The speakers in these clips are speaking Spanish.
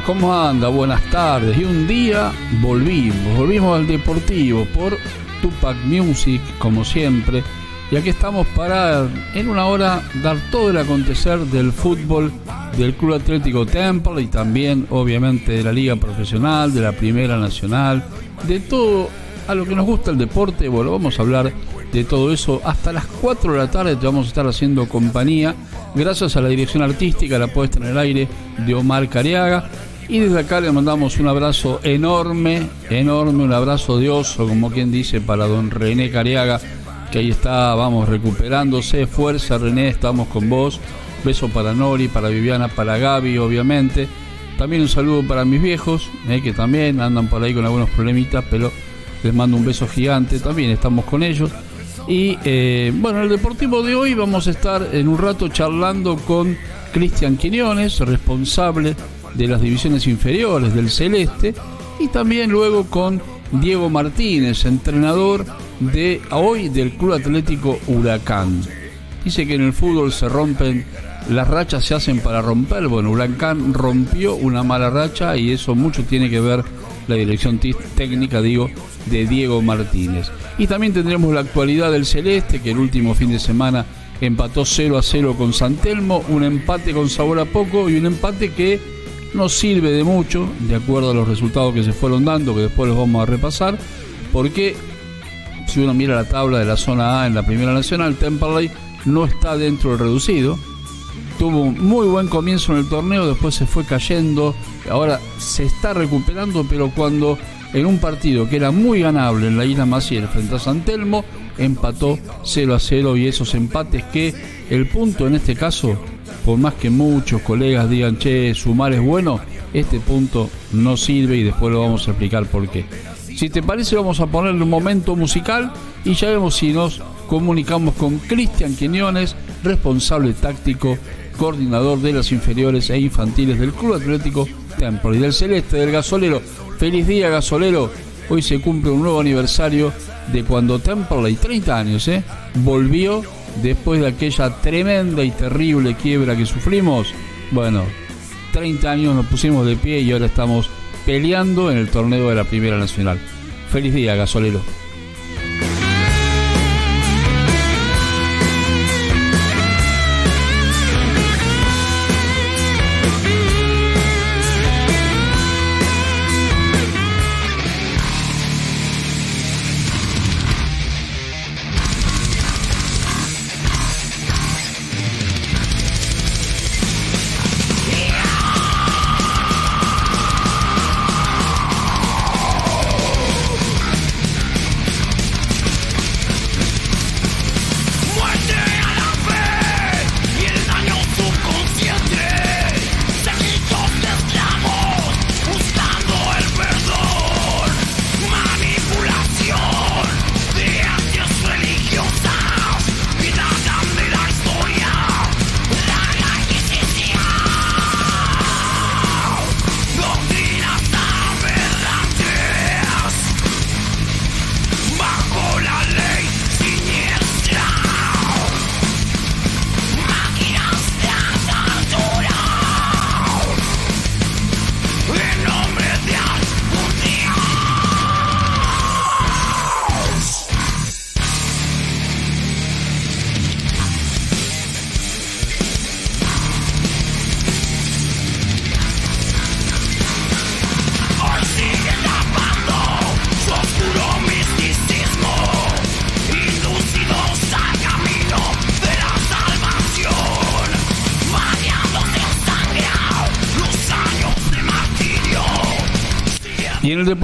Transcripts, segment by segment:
¿cómo anda? Buenas tardes. Y un día volvimos, volvimos al Deportivo por Tupac Music, como siempre. Y aquí estamos para, en una hora, dar todo el acontecer del fútbol del Club Atlético Temple y también, obviamente, de la Liga Profesional, de la Primera Nacional, de todo a lo que nos gusta el deporte. Bueno, vamos a hablar de todo eso. Hasta las 4 de la tarde te vamos a estar haciendo compañía. Gracias a la dirección artística, la puesta en el aire de Omar Cariaga. Y desde acá le mandamos un abrazo enorme, enorme, un abrazo de oso, como quien dice, para don René Cariaga, que ahí está, vamos, recuperándose. Fuerza, René, estamos con vos. Beso para Nori, para Viviana, para Gaby, obviamente. También un saludo para mis viejos, eh, que también andan por ahí con algunos problemitas, pero les mando un beso gigante. También estamos con ellos. Y eh, bueno, en el deportivo de hoy vamos a estar en un rato charlando con Cristian Quiñones, responsable de las divisiones inferiores del Celeste, y también luego con Diego Martínez, entrenador de hoy del Club Atlético Huracán. Dice que en el fútbol se rompen, las rachas se hacen para romper. Bueno, Huracán rompió una mala racha y eso mucho tiene que ver la dirección técnica, digo, de Diego Martínez. Y también tendremos la actualidad del Celeste, que el último fin de semana empató 0 a 0 con San Telmo, un empate con sabor a poco y un empate que no sirve de mucho, de acuerdo a los resultados que se fueron dando, que después los vamos a repasar, porque si uno mira la tabla de la zona A en la Primera Nacional, Temperley no está dentro del reducido. Tuvo un muy buen comienzo en el torneo, después se fue cayendo, ahora se está recuperando, pero cuando en un partido que era muy ganable en la isla Maciel frente a San Telmo, empató 0 a 0 y esos empates que el punto en este caso, por más que muchos colegas digan, che, sumar es bueno, este punto no sirve y después lo vamos a explicar por qué. Si te parece vamos a ponerle un momento musical y ya vemos si nos comunicamos con Cristian Quiñones, responsable táctico, coordinador de las inferiores e infantiles del Club Atlético Templo y del Celeste del Gasolero. Feliz día, gasolero. Hoy se cumple un nuevo aniversario de cuando Temperley, 30 años, ¿eh? volvió después de aquella tremenda y terrible quiebra que sufrimos. Bueno, 30 años nos pusimos de pie y ahora estamos peleando en el torneo de la Primera Nacional. Feliz día, gasolero.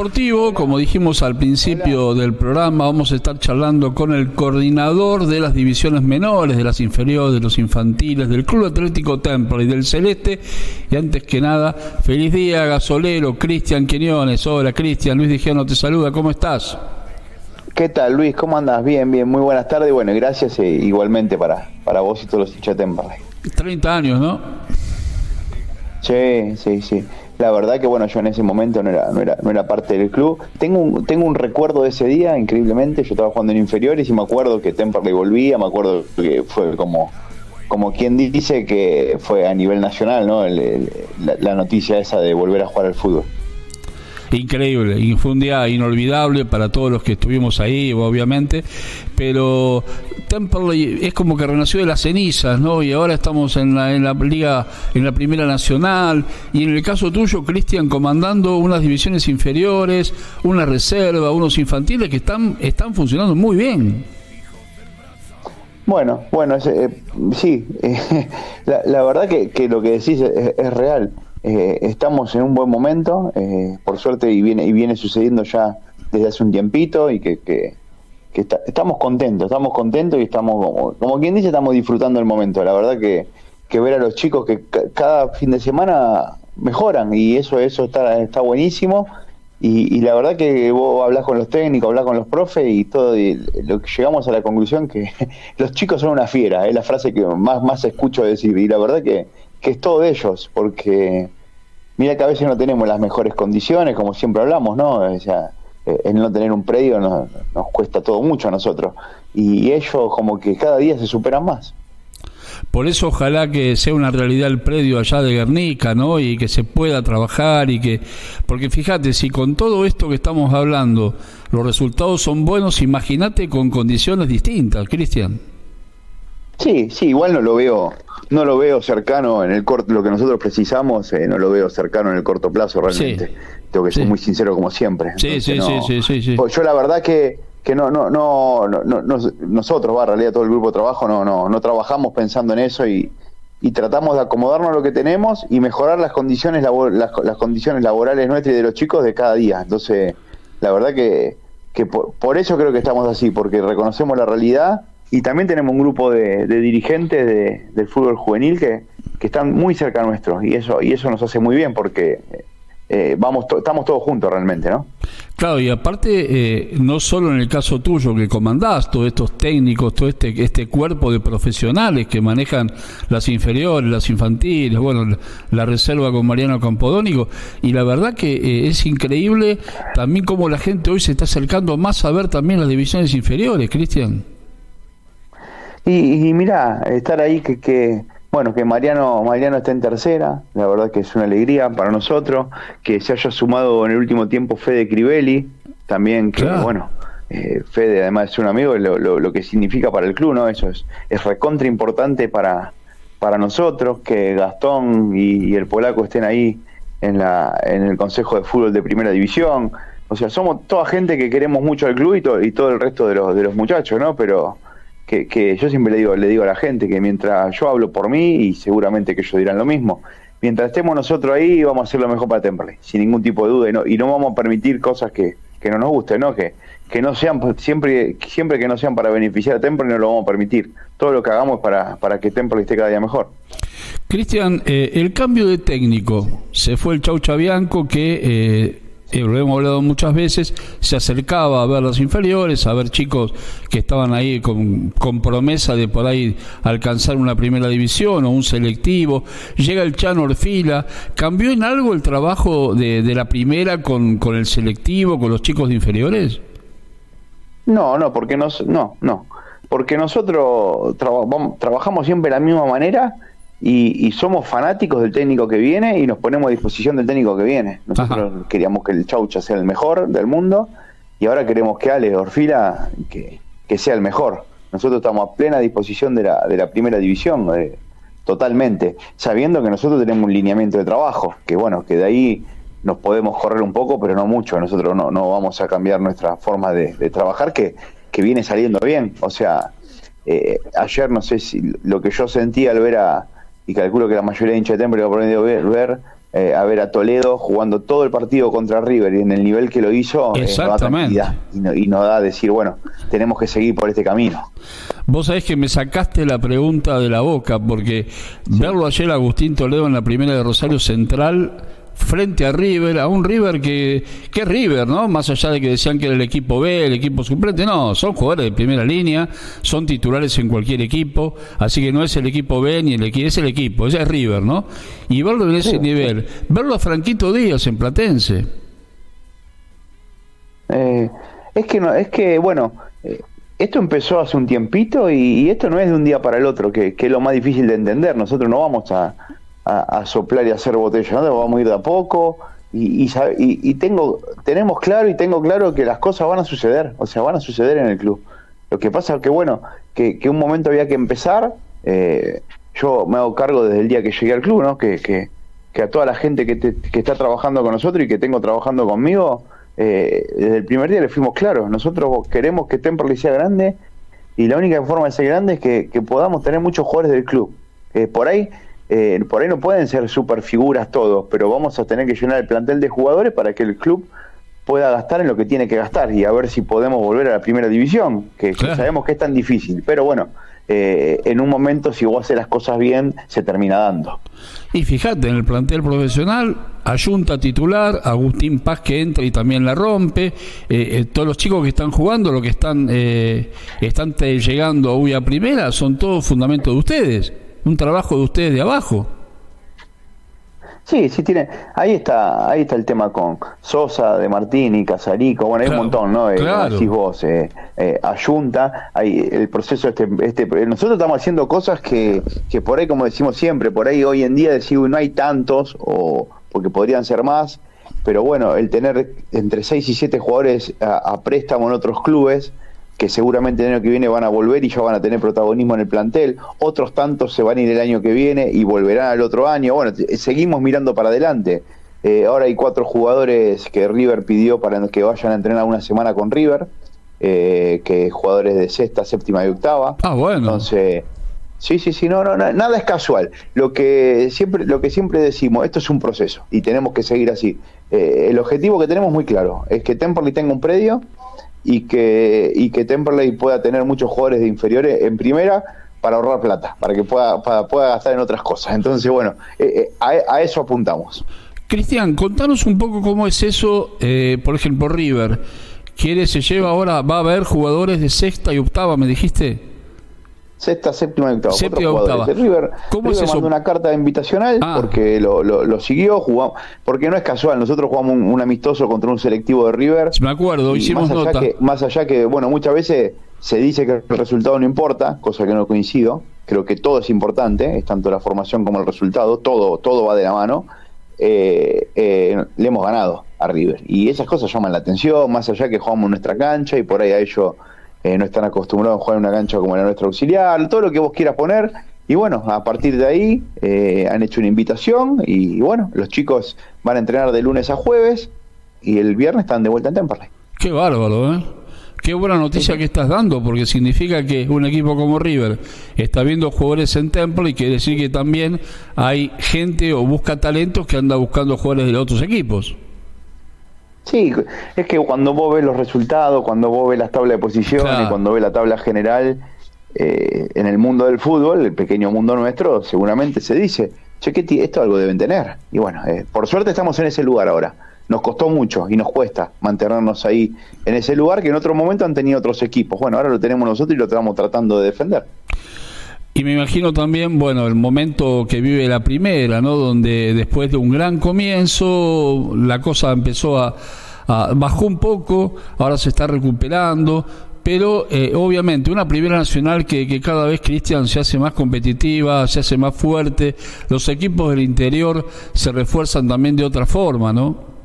Deportivo, como dijimos al principio del programa, vamos a estar charlando con el coordinador de las divisiones menores, de las inferiores, de los infantiles, del Club Atlético Temple y del Celeste. Y antes que nada, feliz día, gasolero, Cristian Quiñones. Hola, Cristian, Luis Dijano te saluda, ¿cómo estás? ¿Qué tal, Luis? ¿Cómo andas? Bien, bien, muy buenas tardes. Bueno, gracias eh, igualmente para, para vos y todos los hinchas Temple. 30 años, ¿no? Sí, sí, sí la verdad que bueno, yo en ese momento no era, no era, no era parte del club. Tengo un, tengo un recuerdo de ese día, increíblemente, yo estaba jugando en inferiores y me acuerdo que Temperley volvía, me acuerdo que fue como como quien dice que fue a nivel nacional, ¿no? la, noticia esa de volver a jugar al fútbol. Increíble, y fue un día inolvidable para todos los que estuvimos ahí, obviamente, pero Temperley es como que renació de las cenizas, ¿no? Y ahora estamos en la, en la liga, en la primera nacional, y en el caso tuyo, Cristian, comandando unas divisiones inferiores, una reserva, unos infantiles que están, están funcionando muy bien. Bueno, bueno, eh, sí, la, verdad que, lo que decís es, real. Eh, estamos en un buen momento, eh, por suerte, y viene, y viene sucediendo ya desde hace un tiempito y que, que, estamos contentos, estamos contentos y estamos, como, quien dice, estamos disfrutando el momento. La verdad que, que ver a los chicos que cada fin de semana mejoran y eso, eso está, está buenísimo y, la verdad que vos hablas con los técnicos, hablas con los profes y todo, lo que llegamos a la conclusión que los chicos son una fiera, es la frase que más, más escucho decir. Y la verdad que, es todo de ellos, porque mira que a veces no tenemos las mejores condiciones, como siempre hablamos, ¿no? O sea, eh, el no tener un predio nos, nos cuesta todo mucho a nosotros. Y ellos como que cada día se superan más. Por eso ojalá que sea una realidad el predio allá de Guernica, ¿no? Y que se pueda trabajar y que... Porque fíjate, si con todo esto que estamos hablando los resultados son buenos, imagínate con condiciones distintas, Cristian. Sí, sí, igual no lo veo, no lo veo cercano en el corto, lo que nosotros precisamos, eh, no lo veo cercano en el corto plazo realmente. Tengo que ser muy sincero como siempre. Sí, sí, sí, sí, sí, Yo la verdad que que no, no, no, no, nosotros, va, en realidad todo el grupo de trabajo, no, no, no trabajamos pensando en eso y, y tratamos de acomodarnos a lo que tenemos y mejorar las condiciones, las, condiciones laborales nuestras y de los chicos de cada día. Entonces, la verdad que, que por, eso creo que estamos así, porque reconocemos la realidad y también tenemos un grupo de, dirigentes de, del fútbol juvenil que, que están muy cerca nuestro y eso, y eso nos hace muy bien porque eh, vamos estamos todos juntos realmente, ¿no? Claro, y aparte, eh, no solo en el caso tuyo que comandás, todos estos técnicos, todo este, este cuerpo de profesionales que manejan las inferiores, las infantiles, bueno, la, reserva con Mariano Campodónico, y la verdad que eh, es increíble también cómo la gente hoy se está acercando más a ver también las divisiones inferiores, Cristian. Y, y mira, estar ahí que... que bueno, que Mariano, Mariano está en tercera, la verdad que es una alegría para nosotros, que se haya sumado en el último tiempo Fede Crivelli, también que, bueno, eh, Fede además es un amigo, lo, lo, que significa para el club, ¿no? Eso es, es recontra importante para, para nosotros, que Gastón y, el polaco estén ahí en, la, en el Consejo de Fútbol de Primera División. O sea, somos toda gente que queremos mucho al club y, y todo el resto de los, de los muchachos, ¿no? Pero que, yo siempre le digo, le digo a la gente que mientras yo hablo por mí, y seguramente que ellos dirán lo mismo, mientras estemos nosotros ahí vamos a hacer lo mejor para Temperley, sin ningún tipo de duda, y no, y no vamos a permitir cosas que, que no nos gusten, ¿no? Que, que no sean, siempre, siempre que no sean para beneficiar a Temperley no lo vamos a permitir. Todo lo que hagamos es para, para que Temperley esté cada día mejor. Cristian, eh, el cambio de técnico, se fue el Chau Chabianco que... Eh, eh, lo hemos hablado muchas veces, se acercaba a ver las inferiores, a ver chicos que estaban ahí con, promesa de por ahí alcanzar una primera división o un selectivo. Llega el Chano Orfila. ¿Cambió en algo el trabajo de, la primera con, el selectivo, con los chicos de inferiores? No, no, porque no, no. Porque nosotros trabajamos siempre de la misma manera y, somos fanáticos del técnico que viene y nos ponemos a disposición del técnico que viene. Nosotros queríamos que el Chaucha sea el mejor del mundo y ahora queremos que Ale Orfila que, sea el mejor. Nosotros estamos a plena disposición de la, de la primera división, eh, totalmente, sabiendo que nosotros tenemos un lineamiento de trabajo, que bueno, que de ahí nos podemos correr un poco, pero no mucho. Nosotros no, no vamos a cambiar nuestra forma de, trabajar, que, que viene saliendo bien. O sea, eh, ayer no sé si lo que yo sentí al ver a, y calculo que la mayoría de hinchas de Temple va a ver, ver eh, a ver a Toledo jugando todo el partido contra River y en el nivel que lo hizo eh, Exactamente. y, no, y nos da a decir, bueno, tenemos que seguir por este camino. Vos sabés que me sacaste la pregunta de la boca porque verlo ayer Agustín Toledo en la primera de Rosario Central frente a River, a un River que, que River, ¿no? Más allá de que decían que era el equipo B, el equipo suplente, no, son jugadores de primera línea, son titulares en cualquier equipo, así que no es el equipo B ni el equipo, es el equipo, ese es River, ¿no? Y verlo en ese nivel, verlo a Franquito Díaz en Platense. Eh, es que no, es que bueno, eh, esto empezó hace un tiempito y, esto no es de un día para el otro, que, es lo más difícil de entender. Nosotros no vamos a, soplar y hacer botella, ¿no? vamos a ir de a poco. Y, y, tengo, tenemos claro y tengo claro que las cosas van a suceder, o sea, van a suceder en el club. Lo que pasa es que, bueno, que, un momento había que empezar. Eh, yo me hago cargo desde el día que llegué al club, ¿no? Que, que, a toda la gente que, que está trabajando con nosotros y que tengo trabajando conmigo, eh, desde el primer día le fuimos claros, nosotros queremos que Temperley sea grande y la única forma de ser grande es que, podamos tener muchos jugadores del club. Eh, por ahí eh, por ahí no pueden ser super figuras todos, pero vamos a tener que llenar el plantel de jugadores para que el club pueda gastar en lo que tiene que gastar y a ver si podemos volver a la primera división, que, sabemos que es tan difícil. Pero bueno, eh, en un momento, si vos haces las cosas bien, se termina dando. Y fíjate, en el plantel profesional, Ayunta titular, Agustín Paz que entra y también la rompe, eh, eh, todos los chicos que están jugando, los que están, están llegando hoy a primera, son todos fundamentos de ustedes, un trabajo de ustedes de abajo. Sí, sí tiene. Ahí está, ahí está el tema con Sosa, De Martini, Casarico, bueno, hay un montón, ¿no? Eh, claro. decís vos, eh, eh, Ayunta, hay el proceso este, este, nosotros estamos haciendo cosas que, que por ahí, como decimos siempre, por ahí hoy en día decimos no hay tantos, o porque podrían ser más, pero bueno, el tener entre 6 y 7 jugadores a préstamo en otros clubes, que seguramente el año que viene van a volver y ya van a tener protagonismo en el plantel, otros tantos se van a ir el año que viene y volverán al otro año, bueno, seguimos mirando para adelante. Eh, ahora hay cuatro jugadores que River pidió para que vayan a entrenar una semana con River, eh, que jugadores de sexta, séptima y octava. Ah, bueno. Entonces, sí, sí, sí, no, no, nada es casual. Lo que siempre, lo que siempre decimos, esto es un proceso y tenemos que seguir así. Eh, el objetivo que tenemos muy claro es que Temperley tenga un predio y que, y que Temperley pueda tener muchos jugadores de inferiores en primera para ahorrar plata, para que pueda, pueda gastar en otras cosas. Entonces, bueno, eh, eh, a, eso apuntamos. Cristian, contanos un poco cómo es eso, eh, por ejemplo, River. ¿Quiere, se lleva ahora, va a haber jugadores de sexta y octava, me dijiste? Sexta, séptima y octava. Séptima octava. River, ¿Cómo es eso? mandó una carta invitacional ah. porque lo, lo, siguió, jugamos, porque no es casual, nosotros jugamos un, amistoso contra un selectivo de River. Me acuerdo, hicimos más allá nota. Que, más allá que, bueno, muchas veces se dice que el resultado no importa, cosa que no coincido. Creo que todo es importante, es tanto la formación como el resultado, todo, todo va de la mano. Eh, eh, le hemos ganado a River. Y esas cosas llaman la atención, más allá que jugamos en nuestra cancha y por ahí a ellos eh, no están acostumbrados a jugar en una cancha como la nuestra auxiliar, todo lo que vos quieras poner. Y bueno, a partir de ahí eh, han hecho una invitación y, bueno, los chicos van a entrenar de lunes a jueves y el viernes están de vuelta en Temperley. Qué bárbaro, ¿eh? Qué buena noticia que estás dando, porque significa que un equipo como River está viendo jugadores en Temple y quiere decir que también hay gente o busca talentos que anda buscando jugadores de otros equipos. Sí, es que cuando vos ves los resultados, cuando vos ves las tablas de posiciones, cuando ves la tabla general eh, en el mundo del fútbol, el pequeño mundo nuestro, seguramente se dice, che, que esto algo deben tener. Y bueno, eh, por suerte estamos en ese lugar ahora. Nos costó mucho y nos cuesta mantenernos ahí en ese lugar que en otro momento han tenido otros equipos. Bueno, ahora lo tenemos nosotros y lo estamos tratando de defender. Y me imagino también, bueno, el momento que vive la primera, ¿no? Donde después de un gran comienzo, la cosa empezó a, bajó un poco, ahora se está recuperando, pero eh, obviamente una primera nacional que, que cada vez Cristian se hace más competitiva, se hace más fuerte, los equipos del interior se refuerzan también de otra forma, ¿no?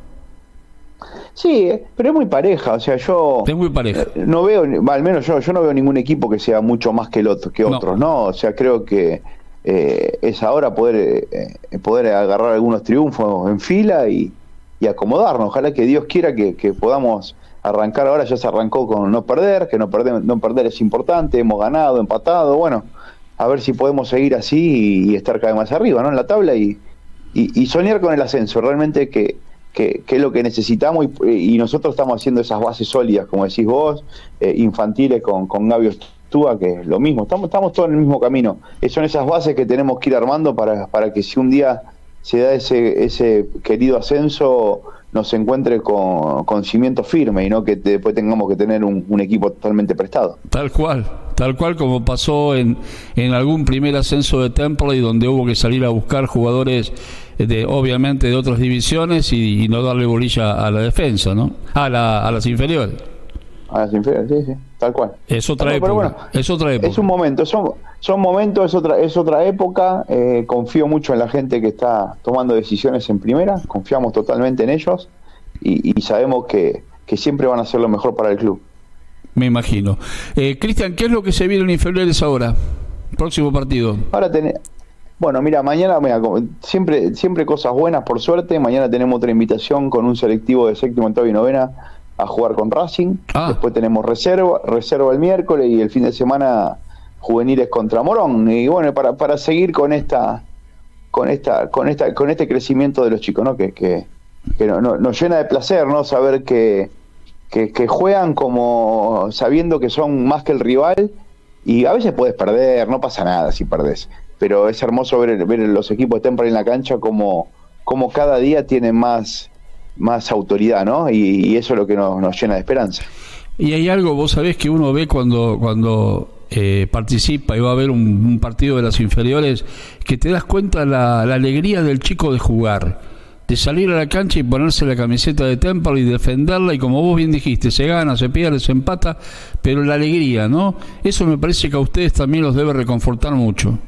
Sí, pero es muy pareja, o sea, yo es muy pareja. Eh, no veo, al menos yo, yo no veo ningún equipo que sea mucho más que el otro, que otros, ¿no? O sea, creo que eh, es ahora poder eh, poder agarrar algunos triunfos en fila y, acomodarnos. Ojalá que Dios quiera que, podamos arrancar ahora, ya se arrancó con no perder, que no perder, no perder es importante, hemos ganado, empatado, bueno, a ver si podemos seguir así y, estar cada vez más arriba, ¿no? En la tabla y, y soñar con el ascenso, realmente que que, es lo que necesitamos y, nosotros estamos haciendo esas bases sólidas, como decís vos, eh, infantiles con, con Gabio Stúa, que es lo mismo, estamos, estamos todos en el mismo camino. Eh, son esas bases que tenemos que ir armando para, para que si un día se da ese, ese querido ascenso, nos encuentre con, con cimiento firme y no que después tengamos que tener un, un equipo totalmente prestado. Tal cual, tal cual como pasó en, en algún primer ascenso de Temple y donde hubo que salir a buscar jugadores de obviamente de otras divisiones y, no darle bolilla a la defensa, ¿no? A, la, a las inferiores. a las inferiores, sí, sí, tal cual. Es otra época. es otra época. Es un momento, son, son momentos, es otra, es otra época. Eh, confío mucho en la gente que está tomando decisiones en primera, confiamos totalmente en ellos y, sabemos que, que, siempre van a hacer lo mejor para el club. Me imagino. Eh, Cristian, ¿qué es lo que se viene en inferiores ahora? Próximo partido. Ahora tenemos bueno, mira, mañana, siempre, siempre cosas buenas, por suerte. Mañana tenemos otra invitación con un selectivo de séptimo, octavo y novena a jugar con Racing. Ah. Después tenemos reserva, reserva el miércoles y el fin de semana juveniles contra Morón. Y bueno, para, para seguir con esta, con esta, con esta, con este crecimiento de los chicos, ¿no? Que, que, no, nos llena de placer, ¿no? Saber que, que, que juegan como sabiendo que son más que el rival y a veces puedes perder, no pasa nada si perdés pero es hermoso ver, ver los equipos de Temple en la cancha como, como cada día tienen más, más autoridad, ¿no? Y, eso es lo que nos, llena de esperanza. Y hay algo, vos sabés, que uno ve cuando, cuando eh, participa y va a ver un, partido de las inferiores, que te das cuenta la, la alegría del chico de jugar, de salir a la cancha y ponerse la camiseta de Temple y defenderla, y como vos bien dijiste, se gana, se pierde, se empata, pero la alegría, ¿no? Eso me parece que a ustedes también los debe reconfortar mucho.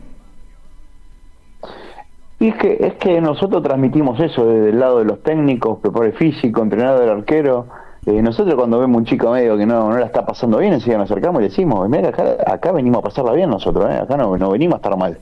Y es que, es que nosotros transmitimos eso desde el lado de los técnicos, prepare físico, entrenador del arquero. Eh, nosotros cuando vemos un chico medio que no, no la está pasando bien, enseguida nos acercamos y decimos, mira, acá, acá venimos a pasarla bien nosotros, ¿eh? acá no, no venimos a estar mal.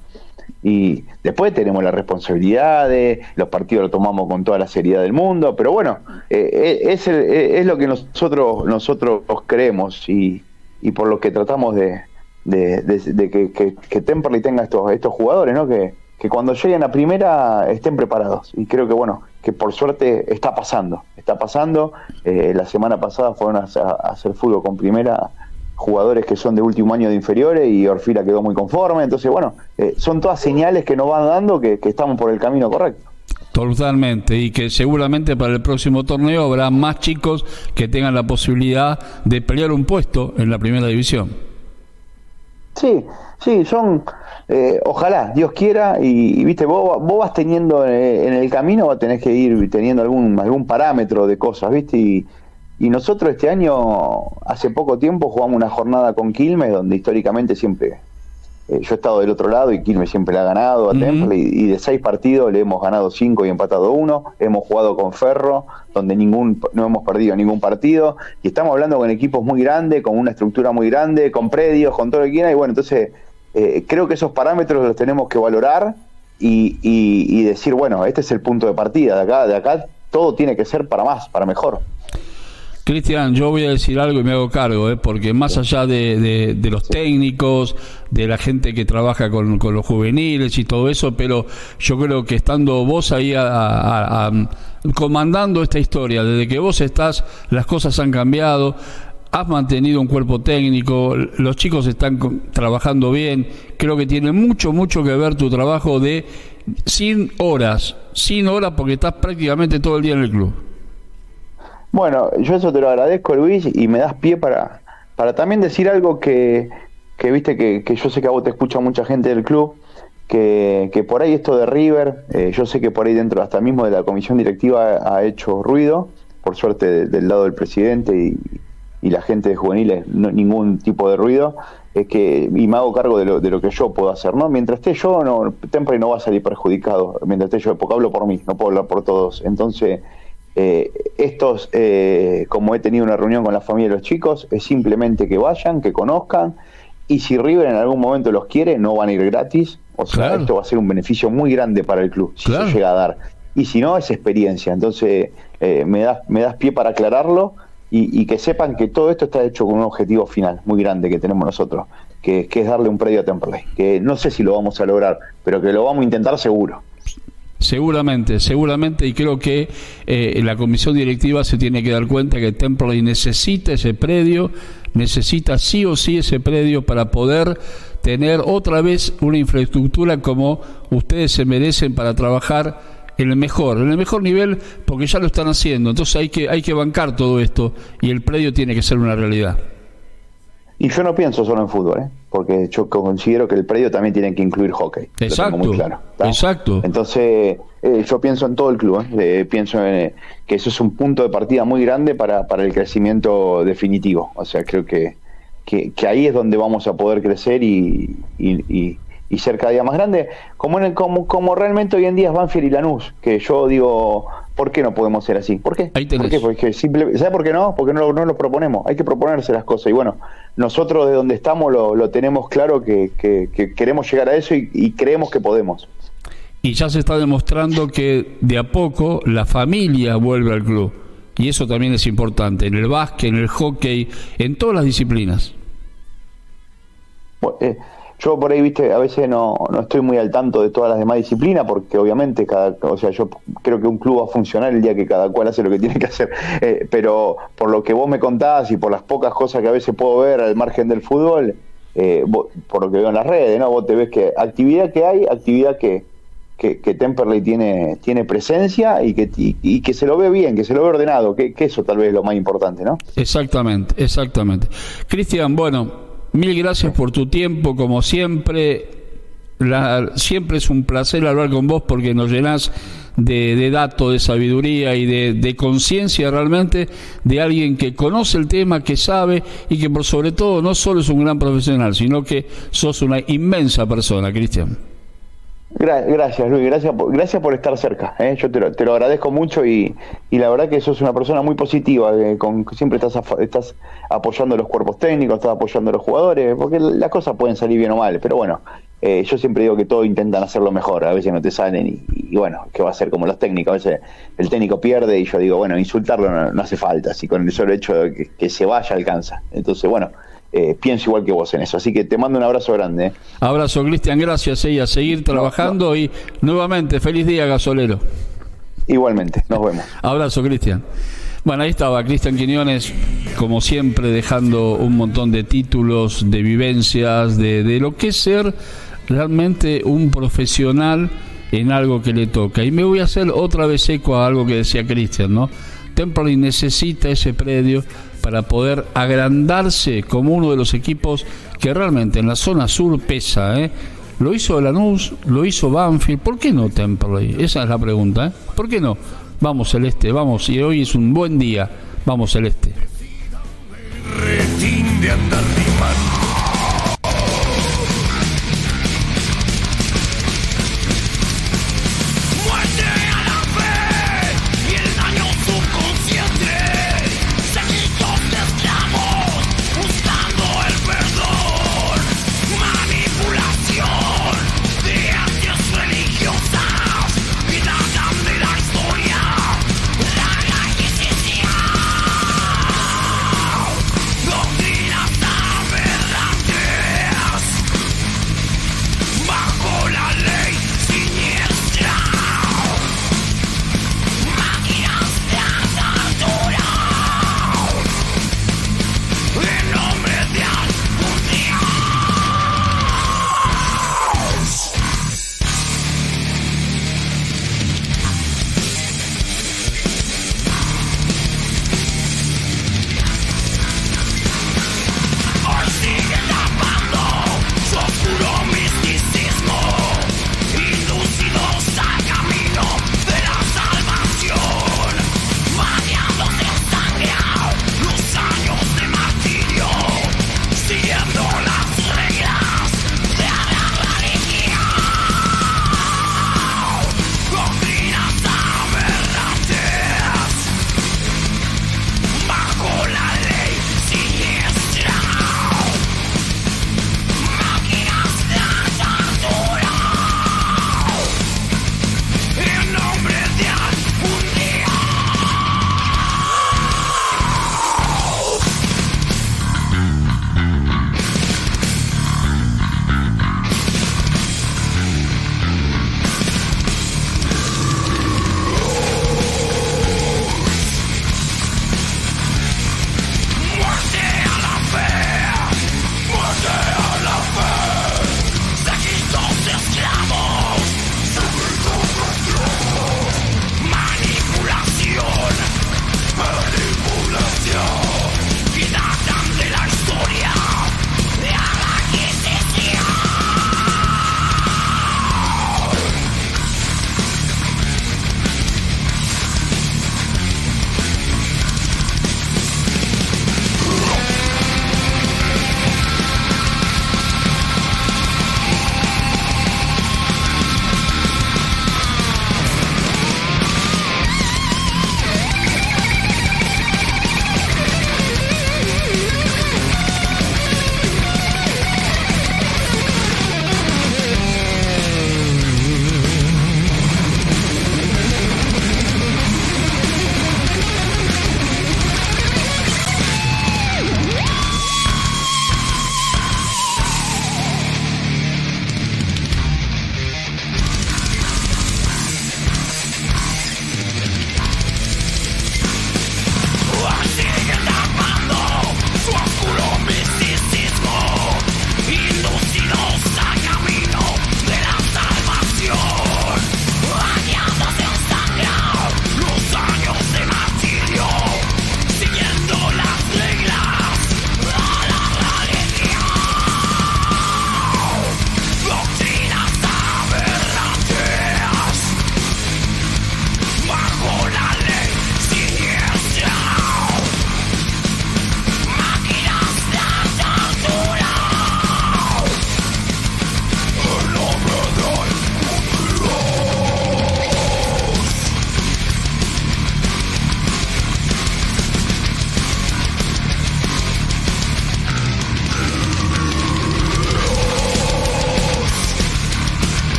Y después tenemos la responsabilidad de los partidos lo tomamos con toda la seriedad del mundo, pero bueno, eh, es, es lo que nosotros nosotros creemos y, y por lo que tratamos de, de, que, que, que Temperley tenga estos, estos jugadores, ¿no? Que, que cuando lleguen a primera estén preparados. Y creo que, bueno, que por suerte está pasando. Está pasando. Eh, la semana pasada fueron a, hacer fútbol con primera jugadores que son de último año de inferiores y Orfila quedó muy conforme. Entonces, bueno, eh, son todas señales que nos van dando que, que estamos por el camino correcto. Totalmente, y que seguramente para el próximo torneo habrá más chicos que tengan la posibilidad de pelear un puesto en la primera división. Sí, sí, son eh, ojalá, Dios quiera, y, viste, vos, vos, vas teniendo eh, en el camino, vas tenés que ir teniendo algún, algún parámetro de cosas, viste, y, nosotros este año, hace poco tiempo, jugamos una jornada con Quilmes, donde históricamente siempre, eh, yo he estado del otro lado y Quilmes siempre le ha ganado a Temple, y, de seis partidos le hemos ganado cinco y empatado uno, hemos jugado con Ferro, donde ningún no hemos perdido ningún partido, y estamos hablando con equipos muy grandes, con una estructura muy grande, con predios, con todo lo que quiera, y bueno, entonces eh, creo que esos parámetros los tenemos que valorar y, decir, bueno, este es el punto de partida, de acá, de acá todo tiene que ser para más, para mejor. Cristian, yo voy a decir algo y me hago cargo, ¿eh? porque más allá de, los técnicos, de la gente que trabaja con, los juveniles y todo eso, pero yo creo que estando vos ahí comandando esta historia, desde que vos estás, las cosas han cambiado, has mantenido un cuerpo técnico, los chicos están trabajando bien, creo que tiene mucho, mucho que ver tu trabajo de sin horas, sin horas porque estás prácticamente todo el día en el club. Bueno, yo eso te lo agradezco Luis y me das pie para, para también decir algo que, que viste que, que yo sé que a vos te escucha mucha gente del club, que, que por ahí esto de River, eh, yo sé que por ahí dentro hasta mismo de la comisión directiva ha, hecho ruido, por suerte del lado del presidente y, y la gente de juveniles no, ningún tipo de ruido, es que, y me hago cargo de lo, de lo que yo puedo hacer, ¿no? Mientras esté yo, no, Temple no va a salir perjudicado, mientras esté yo, porque hablo por mí, no puedo hablar por todos. Entonces, eh, estos, eh, como he tenido una reunión con la familia de los chicos, es simplemente que vayan, que conozcan, y si River en algún momento los quiere, no van a ir gratis, o sea, esto va a ser un beneficio muy grande para el club, si se llega a dar. Y si no, es experiencia. Entonces, eh, me, das, me das pie para aclararlo y, que sepan que todo esto está hecho con un objetivo final muy grande que tenemos nosotros, que, es darle un predio a Temperley, que no sé si lo vamos a lograr, pero que lo vamos a intentar seguro. Seguramente, seguramente, y creo que eh, la comisión directiva se tiene que dar cuenta que Temperley necesita ese predio, necesita sí o sí ese predio para poder tener otra vez una infraestructura como ustedes se merecen para trabajar en el mejor, en el mejor nivel, porque ya lo están haciendo. Entonces hay que, hay que bancar todo esto y el predio tiene que ser una realidad. Y yo no pienso solo en fútbol, ¿eh? porque yo considero que el predio también tiene que incluir hockey. Exacto. Muy claro, exacto. Entonces, eh, yo pienso en todo el club, ¿eh? pienso en, que eso es un punto de partida muy grande para, para el crecimiento definitivo. O sea, creo que, que, ahí es donde vamos a poder crecer y, y, y, ser cada día más grande, como, en el, como, como realmente hoy en día es Banfield y Lanús, que yo digo, ¿Por qué no podemos ser así? ¿Por qué? ¿Por qué? Porque simple, ¿Sabe por qué no? Porque no, no lo proponemos. Hay que proponerse las cosas. Y bueno, nosotros de donde estamos lo, lo tenemos claro que, que, queremos llegar a eso y, creemos que podemos. Y ya se está demostrando que de a poco la familia vuelve al club. Y eso también es importante, en el básquet, en el hockey, en todas las disciplinas. Bueno, eh, yo por ahí, viste, a veces no, no estoy muy al tanto de todas las demás disciplinas porque obviamente cada, o sea, yo creo que un club va a funcionar el día que cada cual hace lo que tiene que hacer. Eh, pero por lo que vos me contás y por las pocas cosas que a veces puedo ver al margen del fútbol, eh, por lo que veo en las redes, ¿no? Vos te ves que actividad que hay, actividad que, que, Temperley tiene, tiene presencia y que, y, que se lo ve bien, que se lo ve ordenado, que, que eso tal vez es lo más importante, ¿no? Exactamente, exactamente. Cristian, bueno, Mil gracias por tu tiempo, como siempre. siempre es un placer hablar con vos porque nos llenás de, de datos, de sabiduría y de conciencia realmente de alguien que conoce el tema, que sabe y que por sobre todo no solo es un gran profesional, sino que sos una inmensa persona, Cristian gracias, Luis, gracias por, gracias por estar cerca. ¿eh? Yo te lo, te lo, agradezco mucho y, y, la verdad que sos una persona muy positiva, eh, con, siempre estás, estás apoyando los cuerpos técnicos, estás apoyando a los jugadores, porque las cosas pueden salir bien o mal, pero bueno, eh, yo siempre digo que todos intentan hacerlo mejor, a veces no te salen y, bueno, que va a ser como los técnicos, a veces el técnico pierde y yo digo, bueno, insultarlo no, hace falta, si con el solo hecho de que, que se vaya alcanza. Entonces, bueno eh, pienso igual que vos en eso. Así que te mando un abrazo grande. Eh. Abrazo, Cristian, gracias. Eh, y a seguir trabajando y nuevamente, feliz día, gasolero. Igualmente, nos vemos. Abrazo, Cristian. Bueno, ahí estaba Cristian Quiñones, como siempre, dejando un montón de títulos, de vivencias, de, de lo que es ser realmente un profesional en algo que le toca. Y me voy a hacer otra vez eco a algo que decía Cristian, ¿no? Temperley necesita ese predio para poder agrandarse como uno de los equipos que realmente en la zona sur pesa. ¿eh? Lo hizo Lanús, lo hizo Banfield, ¿por qué no Temperley? Esa es la pregunta. ¿eh? ¿Por qué no? Vamos Celeste, vamos, y hoy es un buen día, vamos Celeste.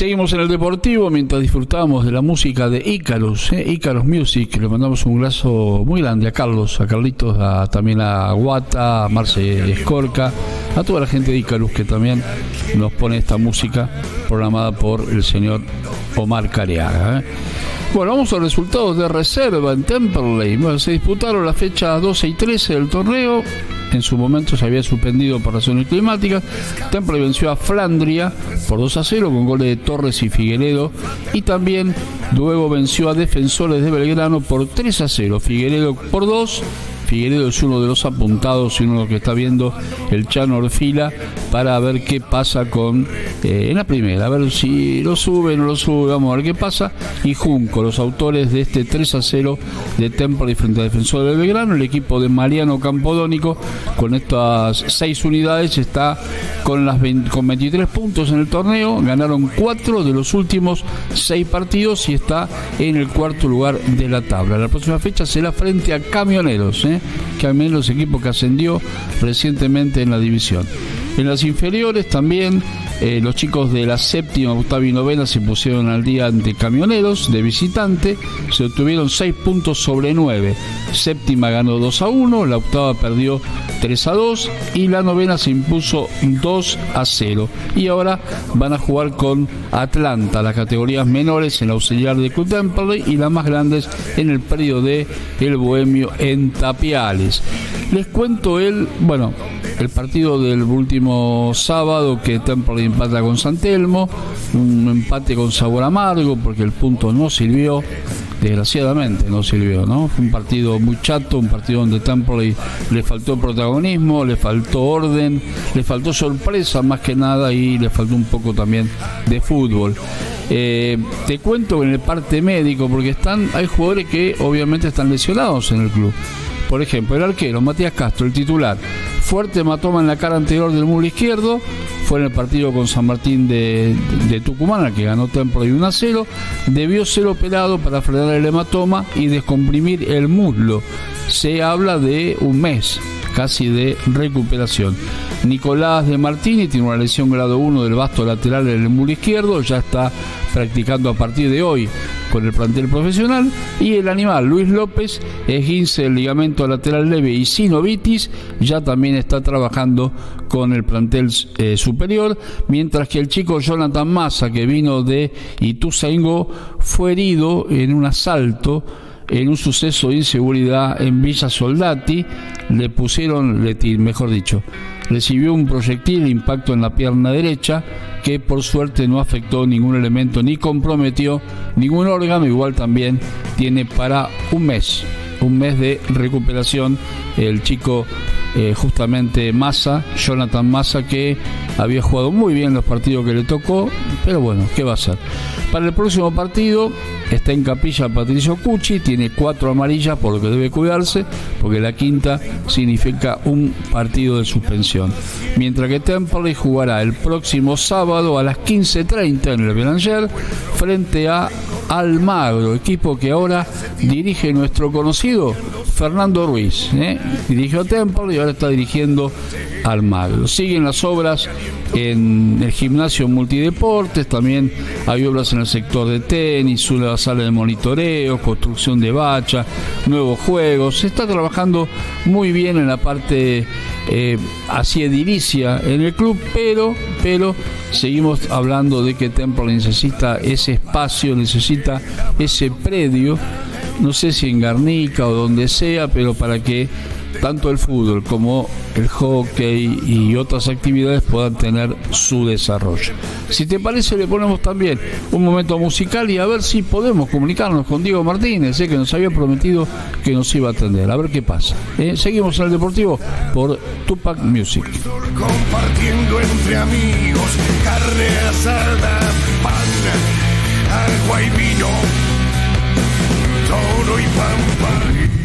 Seguimos en el Deportivo mientras disfrutamos de la música de Icarus, ¿eh? Icarus Music. Le mandamos un brazo muy grande a Carlos, a Carlitos, a, también a Guata, a Marce Escorca, a toda la gente de Icarus que también nos pone esta música programada por el señor Omar Careaga. ¿eh? Bueno, vamos a los resultados de reserva en Temperley. se disputaron las fechas 12 y 13 del torneo. En su momento se había suspendido por razones climáticas. Temperley venció a Flandria por 2 a 0 con goles de Torres y Figueredo. Y también luego venció a Defensores de Belgrano por 3 a 0. Figueredo por 2 Figueredo es uno de los apuntados de los que está viendo el Chano Orfila para ver qué pasa con eh, en la primera, a ver si lo sube, no lo sube, vamos a ver qué pasa. Y Junco, los autores de este 3 a 0 de Temple frente a Defensor del Belgrano, el equipo de Mariano Campodónico con estas seis unidades está con las con 23 puntos en el torneo, ganaron 4 de los últimos 6 partidos y está en el cuarto lugar de la tabla. La próxima fecha será frente a Camioneros. ¿eh? Que al menos los equipos que ascendió recientemente en la división. En las inferiores también eh, los chicos de la séptima, octava y novena se pusieron al día ante camioneros de visitante, se obtuvieron 6 puntos sobre 9. Séptima ganó 2 a 1, la octava perdió 3 a 2 y la novena se impuso 2 a 0. Y ahora van a jugar con Atlanta, las categorías menores en la auxiliar de Club y las más grandes en el periodo de El Bohemio en Tapiales. Les cuento el, bueno, el partido del último sábado que Temperley empata con San Telmo, un empate con sabor amargo porque el punto no sirvió desgraciadamente no sirvió, ¿no? Fue un partido muy chato, un partido donde Temple le faltó protagonismo, le faltó orden, le faltó sorpresa más que nada y le faltó un poco también de fútbol. Eh, te cuento en el parte médico, porque están, hay jugadores que obviamente están lesionados en el club. Por ejemplo, el arquero Matías Castro, el titular, fuerte hematoma en la cara anterior del muro izquierdo, fue en el partido con San Martín de, Tucumán, que ganó Templo y 1 a 0, debió ser operado para frenar el hematoma y descomprimir el muslo. Se habla de un mes casi de recuperación. Nicolás de Martini tiene una lesión grado 1 del vasto lateral en el muslo izquierdo, ya está practicando a partir de hoy con el plantel profesional. Y el animal Luis López, esguince el ligamento lateral leve y sinovitis, ya también está trabajando con el plantel eh, superior. Mientras que el chico Jonathan Massa, que vino de Ituzaingó, fue herido en un asalto en un suceso de inseguridad en Villa Soldati, le pusieron, mejor dicho, recibió un proyectil de impacto en la pierna derecha que por suerte no afectó ningún elemento ni comprometió ningún órgano, igual también tiene para un mes, un mes de recuperación el chico eh, justamente Massa, Jonathan Massa, que había jugado muy bien los partidos que le tocó, pero bueno, ¿qué va a hacer? Para el próximo partido está en capilla Patricio Cucci, tiene cuatro amarillas por lo que debe cuidarse, porque la quinta significa un partido de suspensión. Mientras que Temperley jugará el próximo sábado a las 15.30 en el Belanger frente a Almagro, equipo que ahora dirige nuestro conocido Fernando Ruiz. ¿eh? Dirigió Temple y ahora está dirigiendo Almagro. Siguen las obras en el gimnasio multideportes, también hay obras en el sector de tenis, una sala de monitoreo, construcción de bacha, nuevos juegos. Se está trabajando muy bien en la parte eh, así edilicia en el club, pero, pero seguimos hablando de que Temple necesita ese espacio, necesita ese predio, no sé si en Garnica o donde sea, pero para que tanto el fútbol como el hockey y otras actividades puedan tener su desarrollo. Si te parece, le ponemos también un momento musical y a ver si podemos comunicarnos con Diego Martínez, eh, que nos había prometido que nos iba a atender. A ver qué pasa. Eh. Seguimos en el Deportivo por Tupac Music. Compartiendo entre amigos, carne asada, pan, agua y vino, toro y pampa.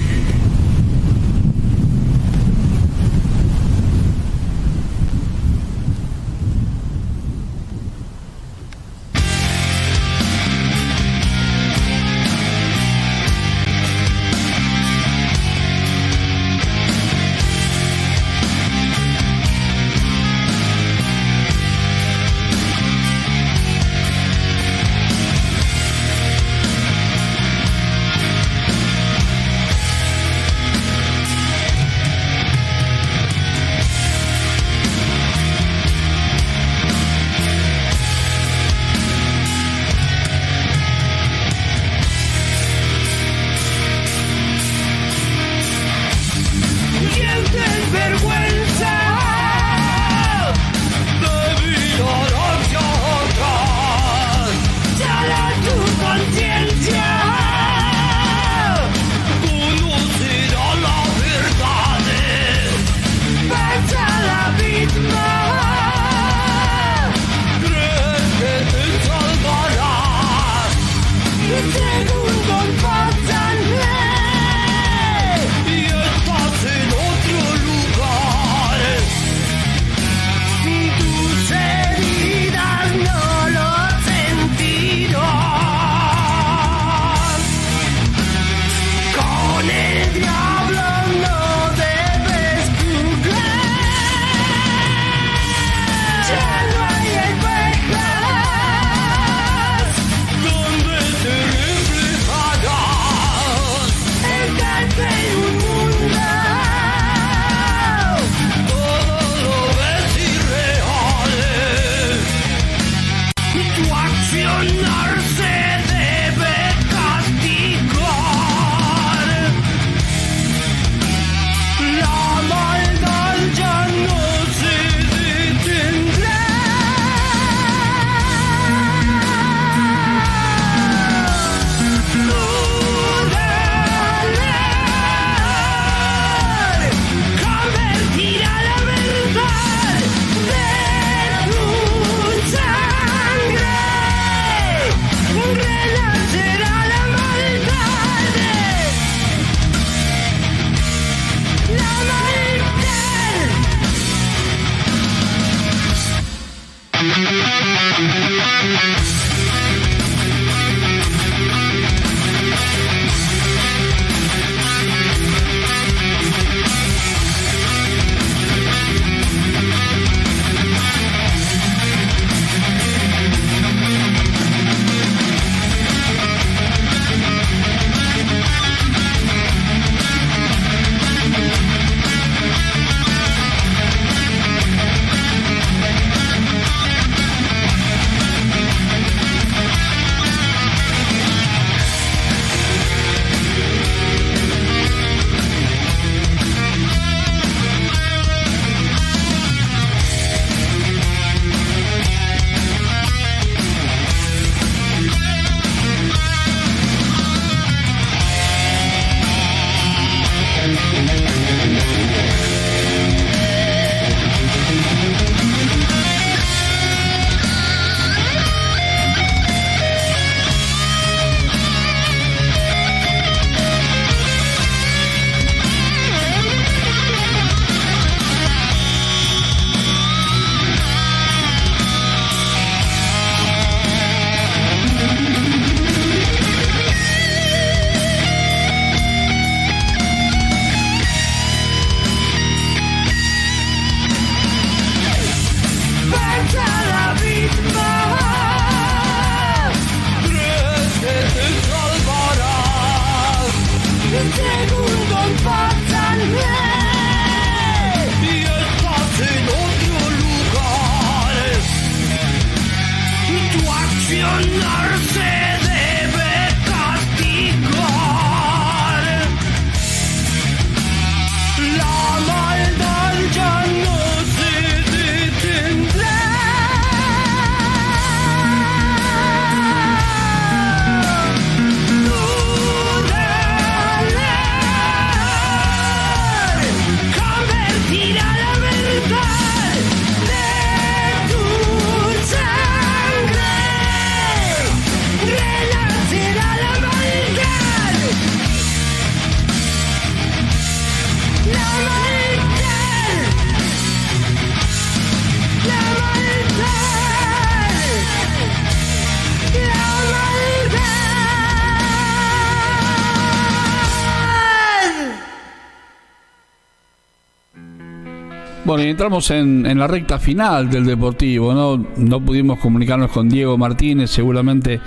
Entramos en, la recta final del Deportivo, ¿no? No pudimos comunicarnos con Diego Martínez, seguramente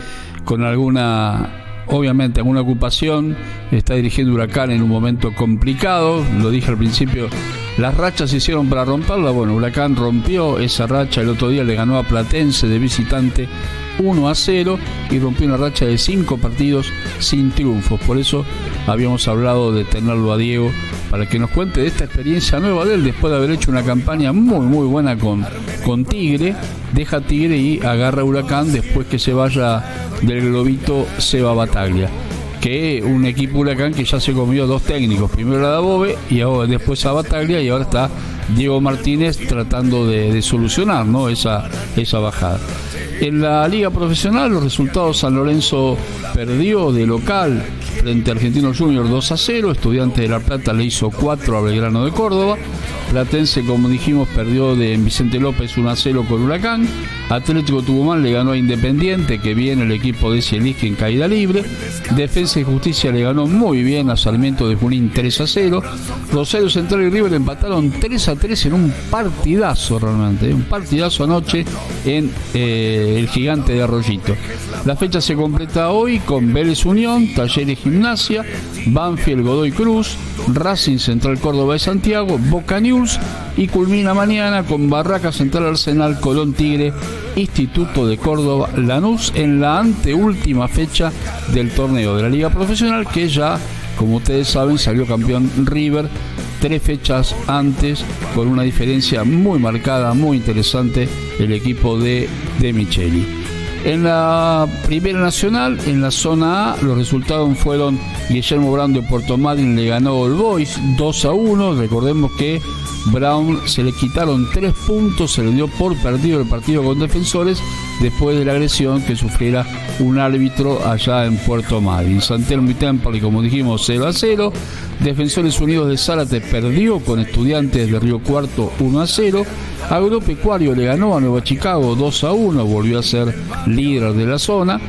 con alguna, obviamente, alguna ocupación. Está dirigiendo Huracán en un momento complicado, lo dije al principio, las rachas se hicieron para romperla. Bueno, Huracán rompió esa racha, el otro día le ganó a Platense de visitante 1 a 0 y rompió una racha de 5 partidos sin triunfos. Por eso habíamos hablado de tenerlo a Diego para que nos cuente de esta experiencia nueva de él después de haber hecho una campaña muy muy buena con, con Tigre. Deja Tigre y agarra Huracán después que se vaya del globito Seba Bataglia que un equipo Huracán que ya se comió dos técnicos, primero a Dabove y ahora, después a Bataglia y ahora está Diego Martínez tratando de, de solucionar ¿no? esa, esa bajada. En la liga profesional los resultados San Lorenzo perdió de local frente a Argentino Junior 2 a 0, Estudiante de La Plata le hizo 4 a Belgrano de Córdoba, Platense como dijimos perdió de Vicente López 1 a 0 con Huracán, Atlético Tucumán le ganó a Independiente, que viene el equipo de Cielisque en caída libre. Defensa y Justicia le ganó muy bien a Sarmiento de Junín 3 a 0. Rosario Central y River empataron 3 a 3 en un partidazo realmente, un partidazo anoche en eh, el gigante de Arroyito. La fecha se completa hoy con Vélez Unión, Talleres Gimnasia, Banfield Godoy Cruz, Racing Central Córdoba de Santiago, Boca News y culmina mañana con Barraca Central Arsenal Colón Tigre Instituto de Córdoba Lanús en la anteúltima fecha del torneo de la Liga Profesional que ya, como ustedes saben, salió campeón River tres fechas antes con una diferencia muy marcada, muy interesante el equipo de, de Micheli. En la Primera Nacional, en la zona A, los resultados fueron Guillermo Brando de Puerto Madryn le ganó el Boys 2 a 1. Recordemos que Brown se le quitaron tres puntos, se le dio por perdido el partido con defensores después de la agresión que sufriera un árbitro allá en Puerto Madryn. Santelmo y Temple, como dijimos, 0 a 0. Defensores Unidos de Zárate perdió con Estudiantes de Río Cuarto 1 a 0. Agropecuario le ganó a Nueva Chicago 2 a 1, volvió a ser líder de la zona.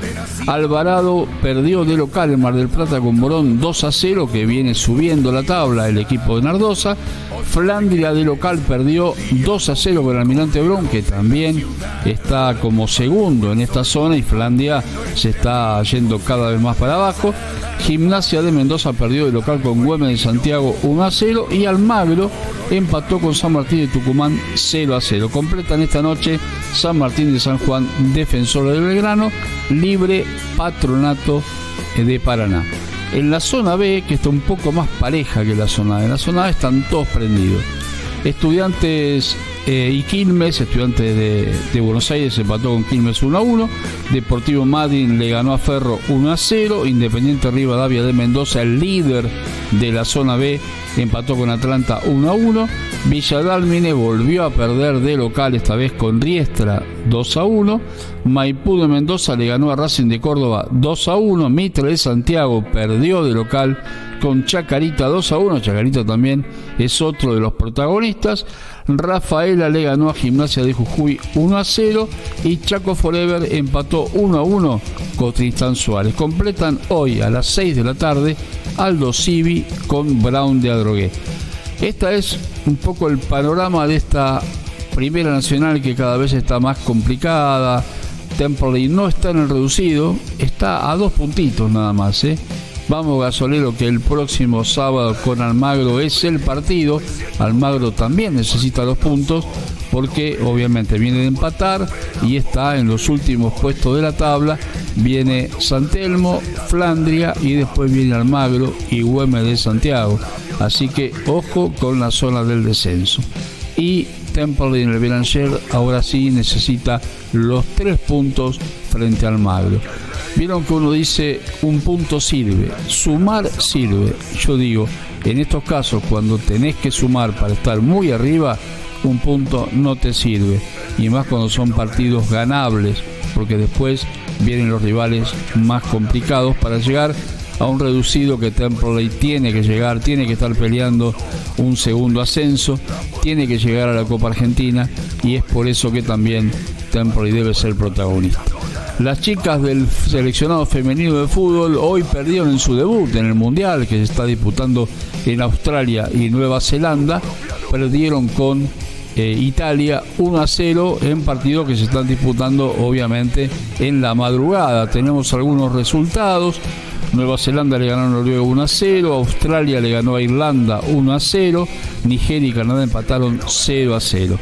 Alvarado perdió de local en Mar del Plata con Morón 2 a 0, que viene subiendo la tabla el equipo de Nardosa. Flandria de local perdió 2 a 0 con el Almirante Brón, que también está como segundo en esta zona y Flandria se está yendo cada vez más para abajo. Gimnasia de Mendoza perdió de local con Güemes de Santiago 1 a 0 y Almagro empató con San Martín de Tucumán 0 a 0. Completan esta noche San Martín de San Juan, Defensor de Belgrano, Libre Patronato de Paraná. En la zona B, que está un poco más pareja que la zona A, en la zona A están todos prendidos. Estudiantes eh, y Quilmes, estudiantes de, Buenos Aires, empató con Quilmes 1 a 1. Deportivo Madrid le ganó a Ferro 1 a 0. Independiente Rivadavia de Mendoza, el líder de la zona B, empató con Atlanta 1 a 1. Villa Dálmine volvió a perder de local, esta vez con Riestra 2 a 1. Maipú de Mendoza le ganó a Racing de Córdoba 2 a 1. Mitre de Santiago perdió de local con Chacarita 2 a 1. Chacarita también es otro de los protagonistas. Rafaela le ganó a Gimnasia de Jujuy 1 a 0 y Chaco Forever empató 1 a 1 con Tristán Suárez. Completan hoy a las 6 de la tarde Aldo Civi con Brown de Adrogué. Esta es un poco el panorama de esta primera nacional que cada vez está más complicada. Temperley no está en el reducido, está a dos puntitos nada más. ¿eh? Vamos gasolero que el próximo sábado con Almagro es el partido. Almagro también necesita los puntos porque obviamente viene de empatar y está en los últimos puestos de la tabla. Viene Santelmo, Flandria y después viene Almagro y Güemes de Santiago. Así que ojo con la zona del descenso. Y Temple en el Belanger ahora sí necesita los tres puntos frente al Almagro. Vieron que uno dice un punto sirve, sumar sirve. Yo digo, en estos casos cuando tenés que sumar para estar muy arriba, un punto no te sirve. Y más cuando son partidos ganables, porque después vienen los rivales más complicados para llegar a un reducido que Temperley tiene que llegar, tiene que estar peleando un segundo ascenso, tiene que llegar a la Copa Argentina y es por eso que también Temperley debe ser protagonista. Las chicas del seleccionado femenino de fútbol hoy perdieron en su debut en el Mundial que se está disputando en Australia y Nueva Zelanda. Perdieron con eh, Italia 1 a 0 en partidos que se están disputando obviamente en la madrugada. Tenemos algunos resultados. Nueva Zelanda le ganó a Noruega 1 a 0, Australia le ganó a Irlanda 1 a 0, Nigeria y Canadá empataron 0 a 0.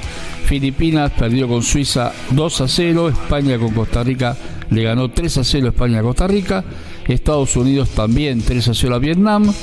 Filipinas perdió con Suiza 2 a 0, España con Costa Rica le ganó 3 a 0 España a Costa Rica, Estados Unidos también 3 a 0 a Vietnam,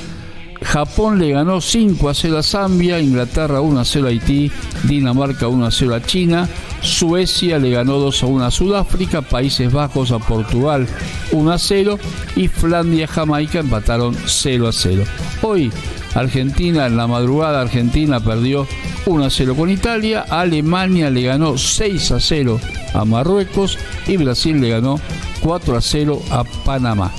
Japón le ganó 5 a 0 a Zambia, Inglaterra 1 a 0 a Haití, Dinamarca 1 a 0 a China, Suecia le ganó 2 a 1 a Sudáfrica, Países Bajos a Portugal 1 a 0 y Flandia Jamaica empataron 0 a 0. Hoy Argentina en la madrugada Argentina perdió 1 a 0 con Italia, Alemania le ganó 6 a 0 a Marruecos y Brasil le ganó 4 a 0 a Panamá.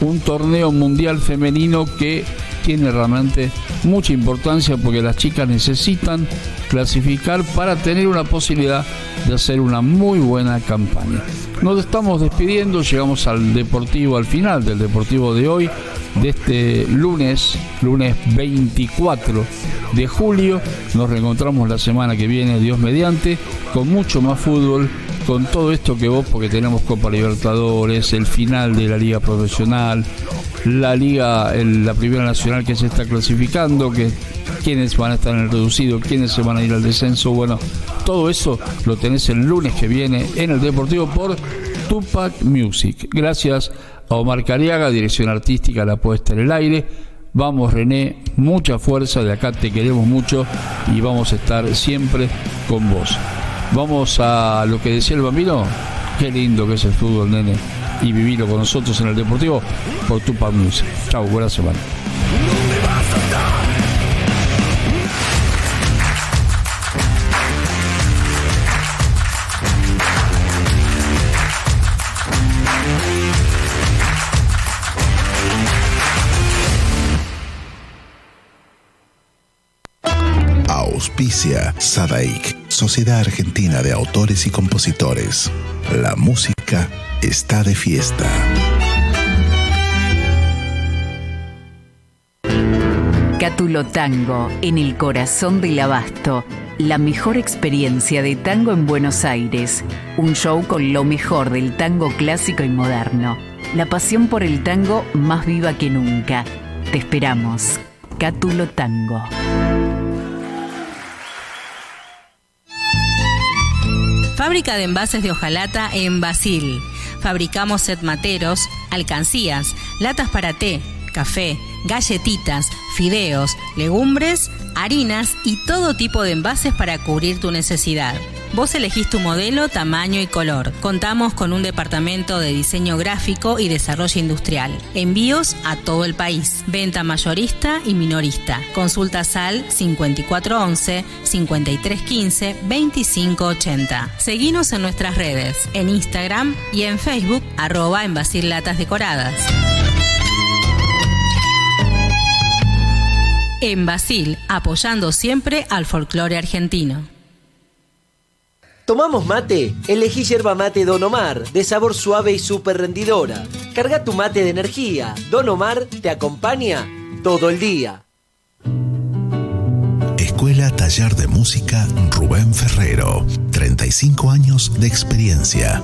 Un torneo mundial femenino que tiene realmente mucha importancia porque las chicas necesitan clasificar para tener una posibilidad de hacer una muy buena campaña. Nos estamos despidiendo, llegamos al deportivo, al final del deportivo de hoy, de este lunes, lunes 24 de julio. Nos reencontramos la semana que viene, Dios mediante, con mucho más fútbol, con todo esto que vos, porque tenemos Copa Libertadores, el final de la Liga Profesional, la Liga, la Primera Nacional que se está clasificando, que quiénes van a estar en el reducido, quiénes se van a ir al descenso. Bueno, todo eso lo tenés el lunes que viene en el Deportivo por Tupac Music. Gracias a Omar Cariaga, dirección artística, la puesta en el aire. Vamos René, mucha fuerza, de acá te queremos mucho y vamos a estar siempre con vos. Vamos a lo que decía el bambino, qué lindo que es el fútbol, nene, y vivilo con nosotros en el Deportivo por Tupac Music. Chau, buena semana. Auspicia Sadaik, Sociedad Argentina de Autores y Compositores. La música está de fiesta. Cátulo Tango, en el corazón del abasto. La mejor experiencia de tango en Buenos Aires. Un show con lo mejor del tango clásico y moderno. La pasión por el tango más viva que nunca. Te esperamos. Cátulo Tango. Fábrica de envases de hojalata en Basil. Fabricamos set materos, alcancías, latas para té, café, galletitas, fideos, legumbres, harinas y todo tipo de envases para cubrir tu necesidad. Vos elegís tu modelo, tamaño y color. Contamos con un departamento de diseño gráfico y desarrollo industrial. Envíos a todo el país. Venta mayorista y minorista. Consulta al 5411 5315 2580. Seguinos en nuestras redes, en Instagram y en Facebook, arroba en Latas Decoradas. En Basil, apoyando siempre al folclore argentino. ¿Tomamos mate? Elegí yerba mate Don Omar, de sabor suave y súper rendidora. Carga tu mate de energía. Don Omar te acompaña todo el día. Escuela Taller de Música Rubén Ferrero. 35 años de experiencia.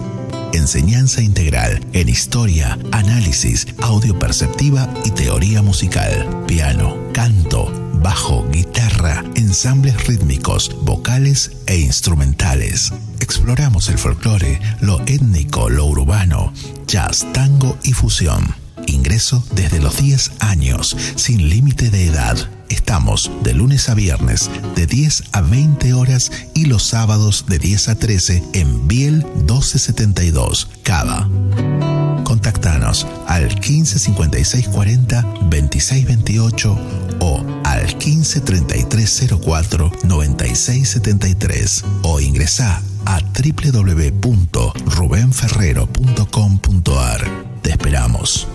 Enseñanza integral en historia, análisis, audio perceptiva y teoría musical. Piano, canto, bajo, guitarra, ensambles rítmicos, vocales e instrumentales. Exploramos el folclore, lo étnico, lo urbano, jazz, tango y fusión. Ingreso desde los 10 años, sin límite de edad. Estamos de lunes a viernes de 10 a 20 horas y los sábados de 10 a 13 en Biel 1272, Cava. Contactanos al 15 56 40 26 28 o al 15 33 04 96 73 o ingresa a www.rubenferrero.com.ar. Te esperamos.